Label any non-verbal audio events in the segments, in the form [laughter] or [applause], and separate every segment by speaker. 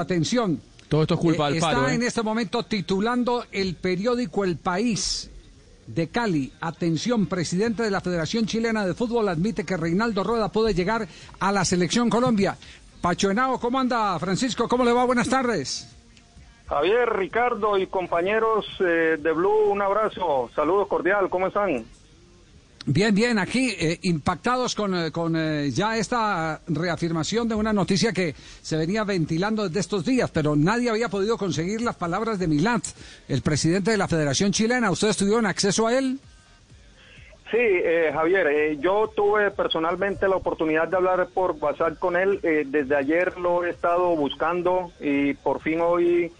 Speaker 1: Atención.
Speaker 2: Todo esto es culpa
Speaker 1: Eh,
Speaker 2: del
Speaker 1: está
Speaker 2: paro. ¿eh?
Speaker 1: en este momento titulando el periódico El País de Cali. Atención, presidente de la Federación Chilena de Fútbol admite que Reinaldo Rueda puede llegar a la selección Colombia. Pacho Henao, ¿cómo anda? Francisco, ¿cómo le va? Buenas tardes.
Speaker 3: Javier, Ricardo y compañeros eh, de Blue, un abrazo, saludos cordial, ¿cómo están?
Speaker 1: Bien, bien, aquí eh, impactados con, eh, con eh, ya esta reafirmación de una noticia que se venía ventilando desde estos días, pero nadie había podido conseguir las palabras de Milat, el presidente de la Federación Chilena. ¿Ustedes tuvieron acceso a él?
Speaker 3: Sí, eh, Javier, eh, yo tuve personalmente la oportunidad de hablar por WhatsApp con él, desde ayer lo he estado buscando y por fin hoy,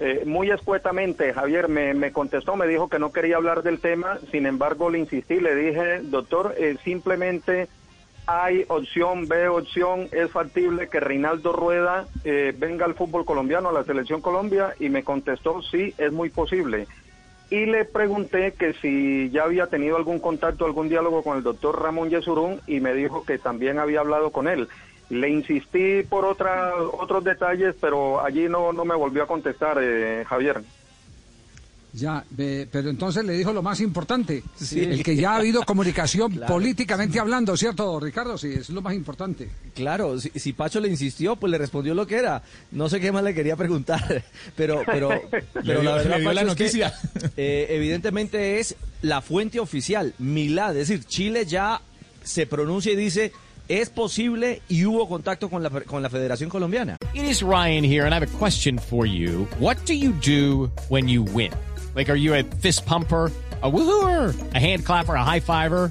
Speaker 3: eh, muy escuetamente, Javier me, contestó, me dijo que no quería hablar del tema, sin embargo le insistí, le dije, doctor, eh, simplemente hay opción, ve opción, es factible que Reinaldo Rueda eh, venga al fútbol colombiano, a la selección Colombia, y me contestó, sí, es muy posible. Y le pregunté que si ya había tenido algún contacto, algún diálogo con el doctor Ramón Yesurún, y me dijo que también había hablado con él. Le insistí por otra, otros detalles, pero allí no, no me volvió a contestar, eh, Javier.
Speaker 1: Ya, ve- pero entonces le dijo lo más importante, el que ya ha habido [laughs] comunicación políticamente hablando, ¿cierto, Ricardo? Sí, es lo más importante.
Speaker 2: Claro, si, si Pacho le insistió, pues le respondió lo que era. No sé qué más le quería preguntar, [laughs] pero, pero, [laughs] pero la verdad,
Speaker 4: le dio
Speaker 2: Pacho,
Speaker 4: la
Speaker 2: es que,
Speaker 4: noticia.
Speaker 2: eh, evidentemente es la fuente oficial, Milad, es decir, Chile ya se pronuncia y dice es posible y hubo contacto con la, con la Federación Colombiana.
Speaker 4: It is Ryan here, and I have a question for you. What do you do when you win? Like, are you a fist pumper? A woohooer, a hand clapper, a high fiver.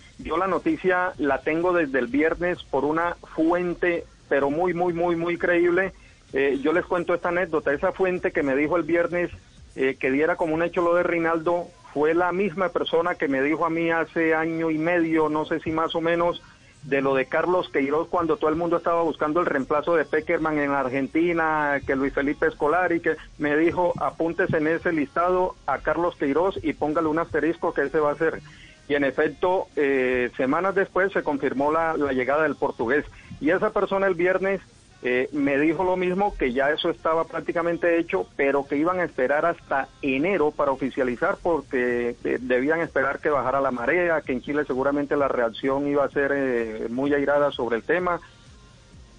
Speaker 3: Yo la noticia la tengo desde el viernes por una fuente, pero muy, muy, muy, muy creíble. Eh, yo les cuento esta anécdota. Esa fuente que me dijo el viernes eh, que diera como un hecho lo de Reinaldo fue la misma persona que me dijo a mí hace año y medio, no sé si más o menos, de lo de Carlos Queiroz cuando todo el mundo estaba buscando el reemplazo de Peckerman en Argentina, que Luis Felipe Escolar y que me dijo apúntese en ese listado a Carlos Queiroz y póngale un asterisco que ese va a ser. Y en efecto, eh, semanas después se confirmó la, la llegada del portugués. Y esa persona el viernes eh, me dijo lo mismo, que ya eso estaba prácticamente hecho, pero que iban a esperar hasta enero para oficializar porque eh, debían esperar que bajara la marea, que en Chile seguramente la reacción iba a ser eh, muy airada sobre el tema.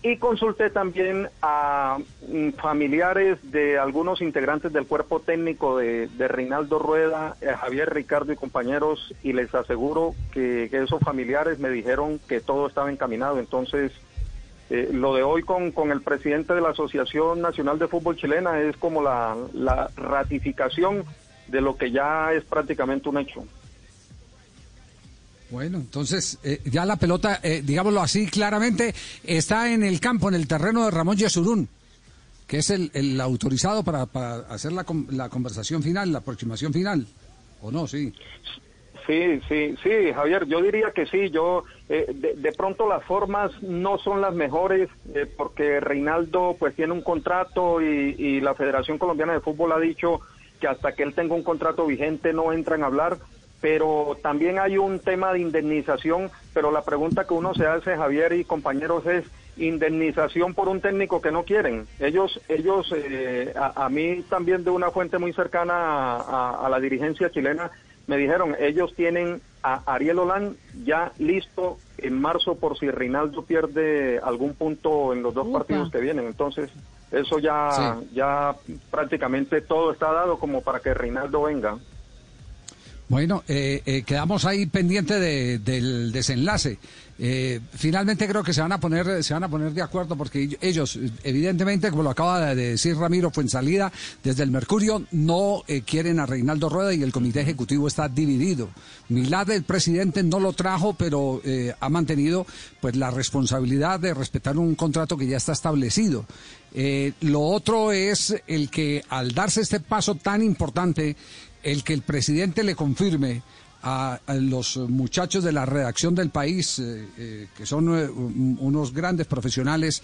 Speaker 3: Y consulté también a mm, familiares de algunos integrantes del cuerpo técnico de, de Reinaldo Rueda, eh, Javier Ricardo y compañeros, y les aseguro que, esos familiares me dijeron que todo estaba encaminado. Entonces, eh, lo de hoy con, con el presidente de la Asociación Nacional de Fútbol Chilena es como la, la ratificación de lo que ya es prácticamente un hecho.
Speaker 1: Bueno, entonces eh, ya la pelota, eh, digámoslo así claramente, está en el campo, en el terreno de Ramón Yesurún, que es el, autorizado para, para hacer la, la conversación final, la aproximación final. ¿O no? Sí.
Speaker 3: Sí, sí, sí, Javier, yo diría que sí, yo eh, de, de pronto las formas no son las mejores eh, porque Reinaldo pues tiene un contrato y, y la Federación Colombiana de Fútbol ha dicho que hasta que él tenga un contrato vigente no entran a hablar, pero también hay un tema de indemnización, pero la pregunta que uno se hace, Javier y compañeros, es indemnización por un técnico que no quieren. Ellos, ellos, eh, a, a mí también de una fuente muy cercana a, a- a la dirigencia chilena, me dijeron, ellos tienen a Ariel Holán ya listo en marzo por si Reinaldo pierde algún punto en los dos
Speaker 5: Upa.
Speaker 3: partidos que vienen. Entonces, Eso ya, ya prácticamente todo está dado como para que Reinaldo venga.
Speaker 1: Bueno, eh, eh, quedamos ahí pendiente de- del desenlace. Eh, finalmente creo que se van a poner se van a poner de acuerdo porque ellos, evidentemente, como lo acaba de decir Ramiro Fuensalida, desde el Mercurio no eh, quieren a Reinaldo Rueda y el comité ejecutivo está dividido. Milad, el presidente, no lo trajo, pero eh, ha mantenido pues la responsabilidad de respetar un contrato que ya está establecido. Lo otro es el que al darse este paso tan importante, el que el presidente le confirme a, los muchachos de la redacción del país, eh, eh, que son eh, un- unos grandes profesionales,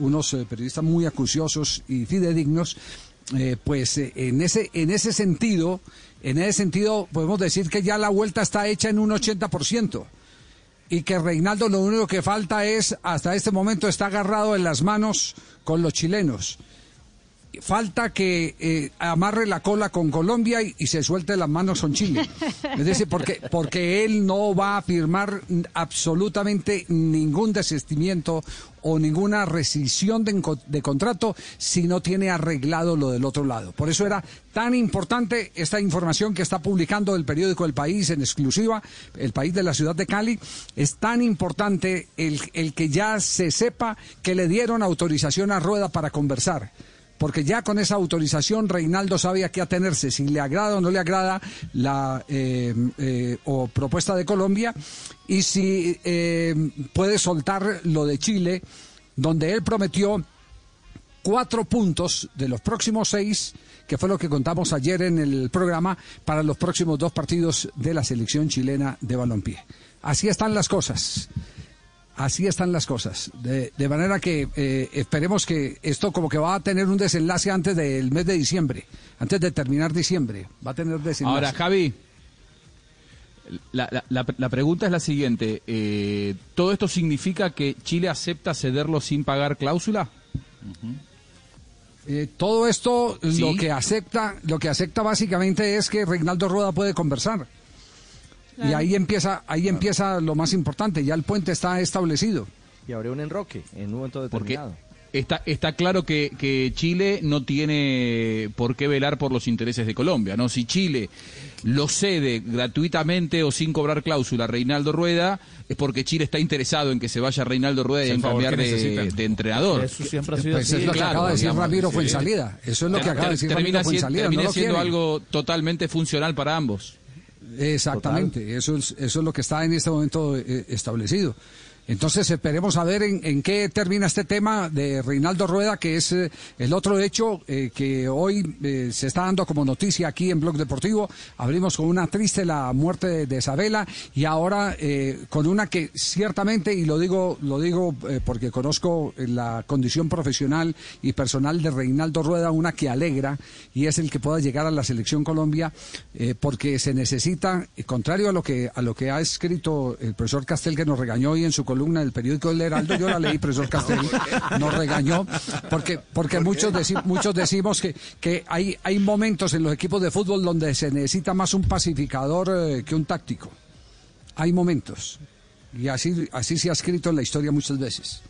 Speaker 1: unos periodistas muy acuciosos y fidedignos, pues en ese en ese sentido, en ese sentido podemos decir que ya la vuelta está hecha en un 80% y que Reinaldo lo único que falta es, hasta este momento está agarrado en las manos con los chilenos. Falta que eh, amarre la cola con Colombia y, se suelte las manos con Chile. Porque, porque él no va a firmar absolutamente ningún desistimiento o ninguna rescisión de contrato si no tiene arreglado lo del otro lado. Por eso era tan importante esta información que está publicando el periódico El País en exclusiva, El País de la ciudad de Cali. Es tan importante el, el que ya se sepa que le dieron autorización a Rueda para conversar porque ya con esa autorización Reinaldo sabe a qué atenerse, si le agrada o no le agrada la eh, eh, propuesta de Colombia y si eh, puede soltar lo de Chile, donde él prometió cuatro puntos de los próximos seis, que fue lo que contamos ayer en el programa, para los próximos dos partidos de la selección chilena de balompié. Así están las cosas. Así están las cosas. De, de manera que eh, esperemos que esto como que va a tener un desenlace antes del mes de diciembre, antes de terminar diciembre. Va a tener desenlace.
Speaker 5: Ahora, Javi, la, la- la- la pregunta es la siguiente. eh, ¿Todo esto significa que Chile acepta cederlo sin pagar cláusula?
Speaker 1: Eh, todo esto
Speaker 5: Sí.
Speaker 1: lo que acepta, lo que acepta básicamente es que Reinaldo Rueda puede conversar. Y ahí empieza, ahí empieza lo más importante, ya el puente está establecido.
Speaker 2: Y habría un enroque en un momento
Speaker 5: Porque
Speaker 2: determinado.
Speaker 5: está, está claro que, que Chile no tiene por qué velar por los intereses de Colombia, ¿no? Si Chile lo cede gratuitamente o sin cobrar cláusula a Reinaldo Rueda, es porque Chile está interesado en que se vaya Reinaldo Rueda y en cambiar de, entrenador.
Speaker 6: Eso siempre ha sido
Speaker 1: Pues
Speaker 6: así.
Speaker 1: es lo que
Speaker 5: Claro,
Speaker 1: acaba de decir Ramiro
Speaker 5: sí.
Speaker 1: Fuensalida. Eso es lo que acaba de decir
Speaker 5: termina
Speaker 1: Ramiro
Speaker 5: siendo,
Speaker 1: Fuensalida.
Speaker 5: termina siendo
Speaker 1: quieren.
Speaker 5: algo totalmente funcional para ambos.
Speaker 1: Exactamente, eso es, eso es lo que está en este momento eh, establecido. Entonces esperemos a ver en, qué termina este tema de Reinaldo Rueda, que es eh, el otro hecho eh, que hoy eh, se está dando como noticia aquí en Blog Deportivo. Abrimos con una triste la muerte de, de Isabela y ahora con una que ciertamente, y lo digo, lo digo porque conozco la condición profesional y personal de Reinaldo Rueda, una que alegra y es el que pueda llegar a la selección Colombia, porque se necesita, contrario a lo que a lo que ha escrito el profesor Castel que nos regañó hoy en su columna del periódico El Heraldo, yo la leí, profesor Castel, nos regañó, porque porque muchos deci- muchos decimos que que hay hay momentos en los equipos de fútbol donde se necesita más un pacificador eh, que un táctico. Hay momentos. Y así así se ha escrito en la historia muchas veces.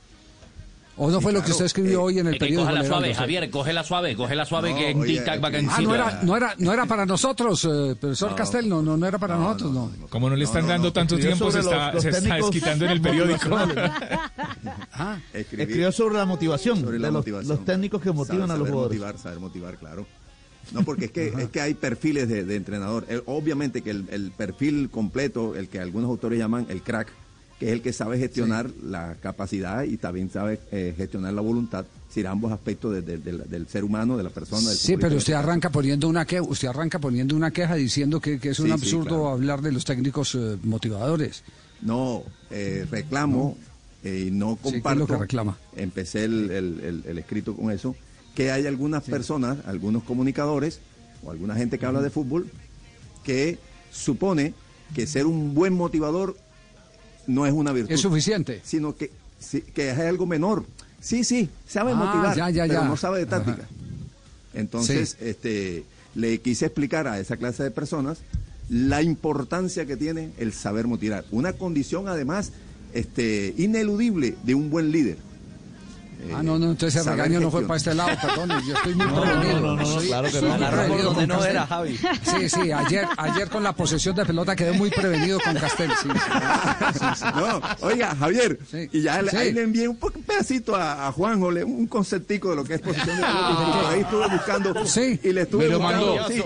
Speaker 1: ¿O no fue lo que usted escribió hoy en el
Speaker 7: que
Speaker 1: periódico?
Speaker 7: coge la suave,
Speaker 1: Heraldo?
Speaker 7: Javier, coge la suave, coge la suave
Speaker 1: No,
Speaker 7: que en tic-tac va
Speaker 1: Ah, no era, no era, no era para nosotros, eh, profesor
Speaker 7: No.
Speaker 1: Castel, no, no, no era para nosotros, no.
Speaker 6: Como no le están dando
Speaker 8: no.
Speaker 6: tanto tiempo, se
Speaker 8: sobre
Speaker 6: está,
Speaker 8: los- los
Speaker 6: se está desquitando en el [laughs] periódico.
Speaker 8: motivacionales. [laughs] Escribió sobre la motivación,
Speaker 9: Sobre la
Speaker 8: de los,
Speaker 9: motivación.
Speaker 8: los técnicos que motivan
Speaker 9: Saber-
Speaker 8: a los
Speaker 9: saber
Speaker 8: jugadores.
Speaker 9: motivar, saber motivar, claro. No, porque es que, es que hay perfiles de, de entrenador. Eh, obviamente que el, el perfil completo, el que algunos autores llaman el crack, que es el que sabe gestionar la capacidad y también sabe eh, gestionar la voluntad, decir, ambos aspectos de- de- del- del ser humano, de la persona. Del
Speaker 1: Sí, pero usted arranca poniendo una queja, usted arranca poniendo una queja diciendo que, que es un
Speaker 9: Sí, sí,
Speaker 1: absurdo
Speaker 9: claro.
Speaker 1: hablar de los técnicos eh, motivadores.
Speaker 9: No, eh, reclamo y no
Speaker 1: Sí, ¿qué es
Speaker 9: comparto.
Speaker 1: lo que reclama?
Speaker 9: Empecé el, el- el- el escrito con eso, que hay algunas personas, algunos comunicadores o alguna gente que habla de fútbol que supone que ser un buen motivador no es una virtud.
Speaker 1: Es suficiente.
Speaker 9: Sino que, sí, que es algo menor. Sí, sí, sabe
Speaker 1: Ah,
Speaker 9: motivar,
Speaker 1: ya, ya,
Speaker 9: pero
Speaker 1: ya.
Speaker 9: no sabe de táctica.
Speaker 1: Ajá.
Speaker 9: Entonces, este, le quise explicar a esa clase de personas la importancia que tiene el saber motivar. Una condición, además, este, ineludible de un buen líder.
Speaker 1: Ah, no, no, entonces el regaño no fue para este lado, perdón, yo estoy muy [laughs]
Speaker 2: No, no,
Speaker 1: prevenido.
Speaker 2: no, no, no,
Speaker 1: Soy-
Speaker 2: claro que no. donde no era. Javi.
Speaker 1: Sí, sí, ayer, ayer con la posesión de pelota quedé muy prevenido con Castel, sí. [laughs]
Speaker 9: No, oiga, Javier, y ya le-
Speaker 1: Sí.
Speaker 9: ahí le envié un, pedacito a, a Juanjo, le- un conceptico de lo que es posición de pelota. y por ahí estuve buscando. Y le estuve
Speaker 5: Me lo
Speaker 9: buscando.
Speaker 5: mandó.
Speaker 9: sí,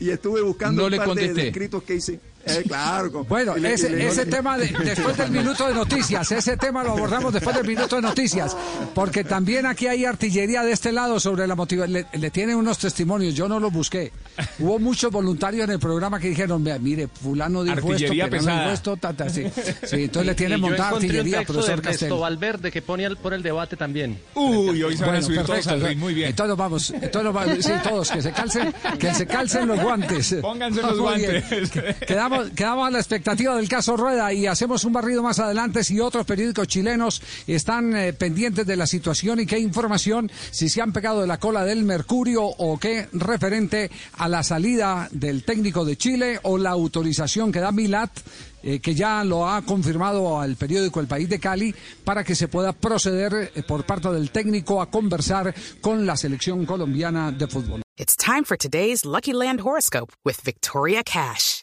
Speaker 9: y, y estuve buscando
Speaker 5: No
Speaker 9: un
Speaker 5: le
Speaker 9: par de- de,
Speaker 5: contesté.
Speaker 9: escritos que hice. Eh, claro. con-
Speaker 1: Bueno,
Speaker 9: le-
Speaker 1: ese,
Speaker 9: le-
Speaker 1: ese tema de- [laughs] después del minuto de noticias, ese tema lo abordamos después del minuto de noticias, porque también aquí hay artillería de este lado sobre la motivación. Le, le tienen unos testimonios, yo no los busqué. Hubo muchos voluntarios en el programa que dijeron, "Vea, mire, fulano dijo
Speaker 6: Artillería
Speaker 1: esto,
Speaker 6: pesada.
Speaker 1: esto, ta, ta", sí. Sí, entonces le tienen
Speaker 6: Y
Speaker 1: montada
Speaker 6: un
Speaker 1: artillería,
Speaker 6: texto
Speaker 1: profesor
Speaker 6: de Ernesto
Speaker 1: Castel.
Speaker 6: Valverde que pone al- por el debate también.
Speaker 7: Uy, hoy se van a
Speaker 1: Bueno,
Speaker 7: subir todos
Speaker 1: perfecto.
Speaker 7: al ring, muy bien.
Speaker 1: Entonces vamos, entonces vamos, sí, todos, que se calcen, que se calcen los guantes.
Speaker 7: Pónganse los [laughs] guantes.
Speaker 1: Quedamos, quedamos a la expectativa del caso Rueda y hacemos un barrido más adelante si otros periódicos chilenos están eh, pendientes de la situación y qué información, si se han pegado de la cola del Mercurio o qué referente a la salida del técnico de Chile o la autorización que da Milat eh, que ya lo ha confirmado al periódico El País de Cali, para que se pueda proceder eh, por parte del técnico a conversar con la selección colombiana de fútbol.
Speaker 10: It's time for today's Lucky Land horoscope with Victoria Cash.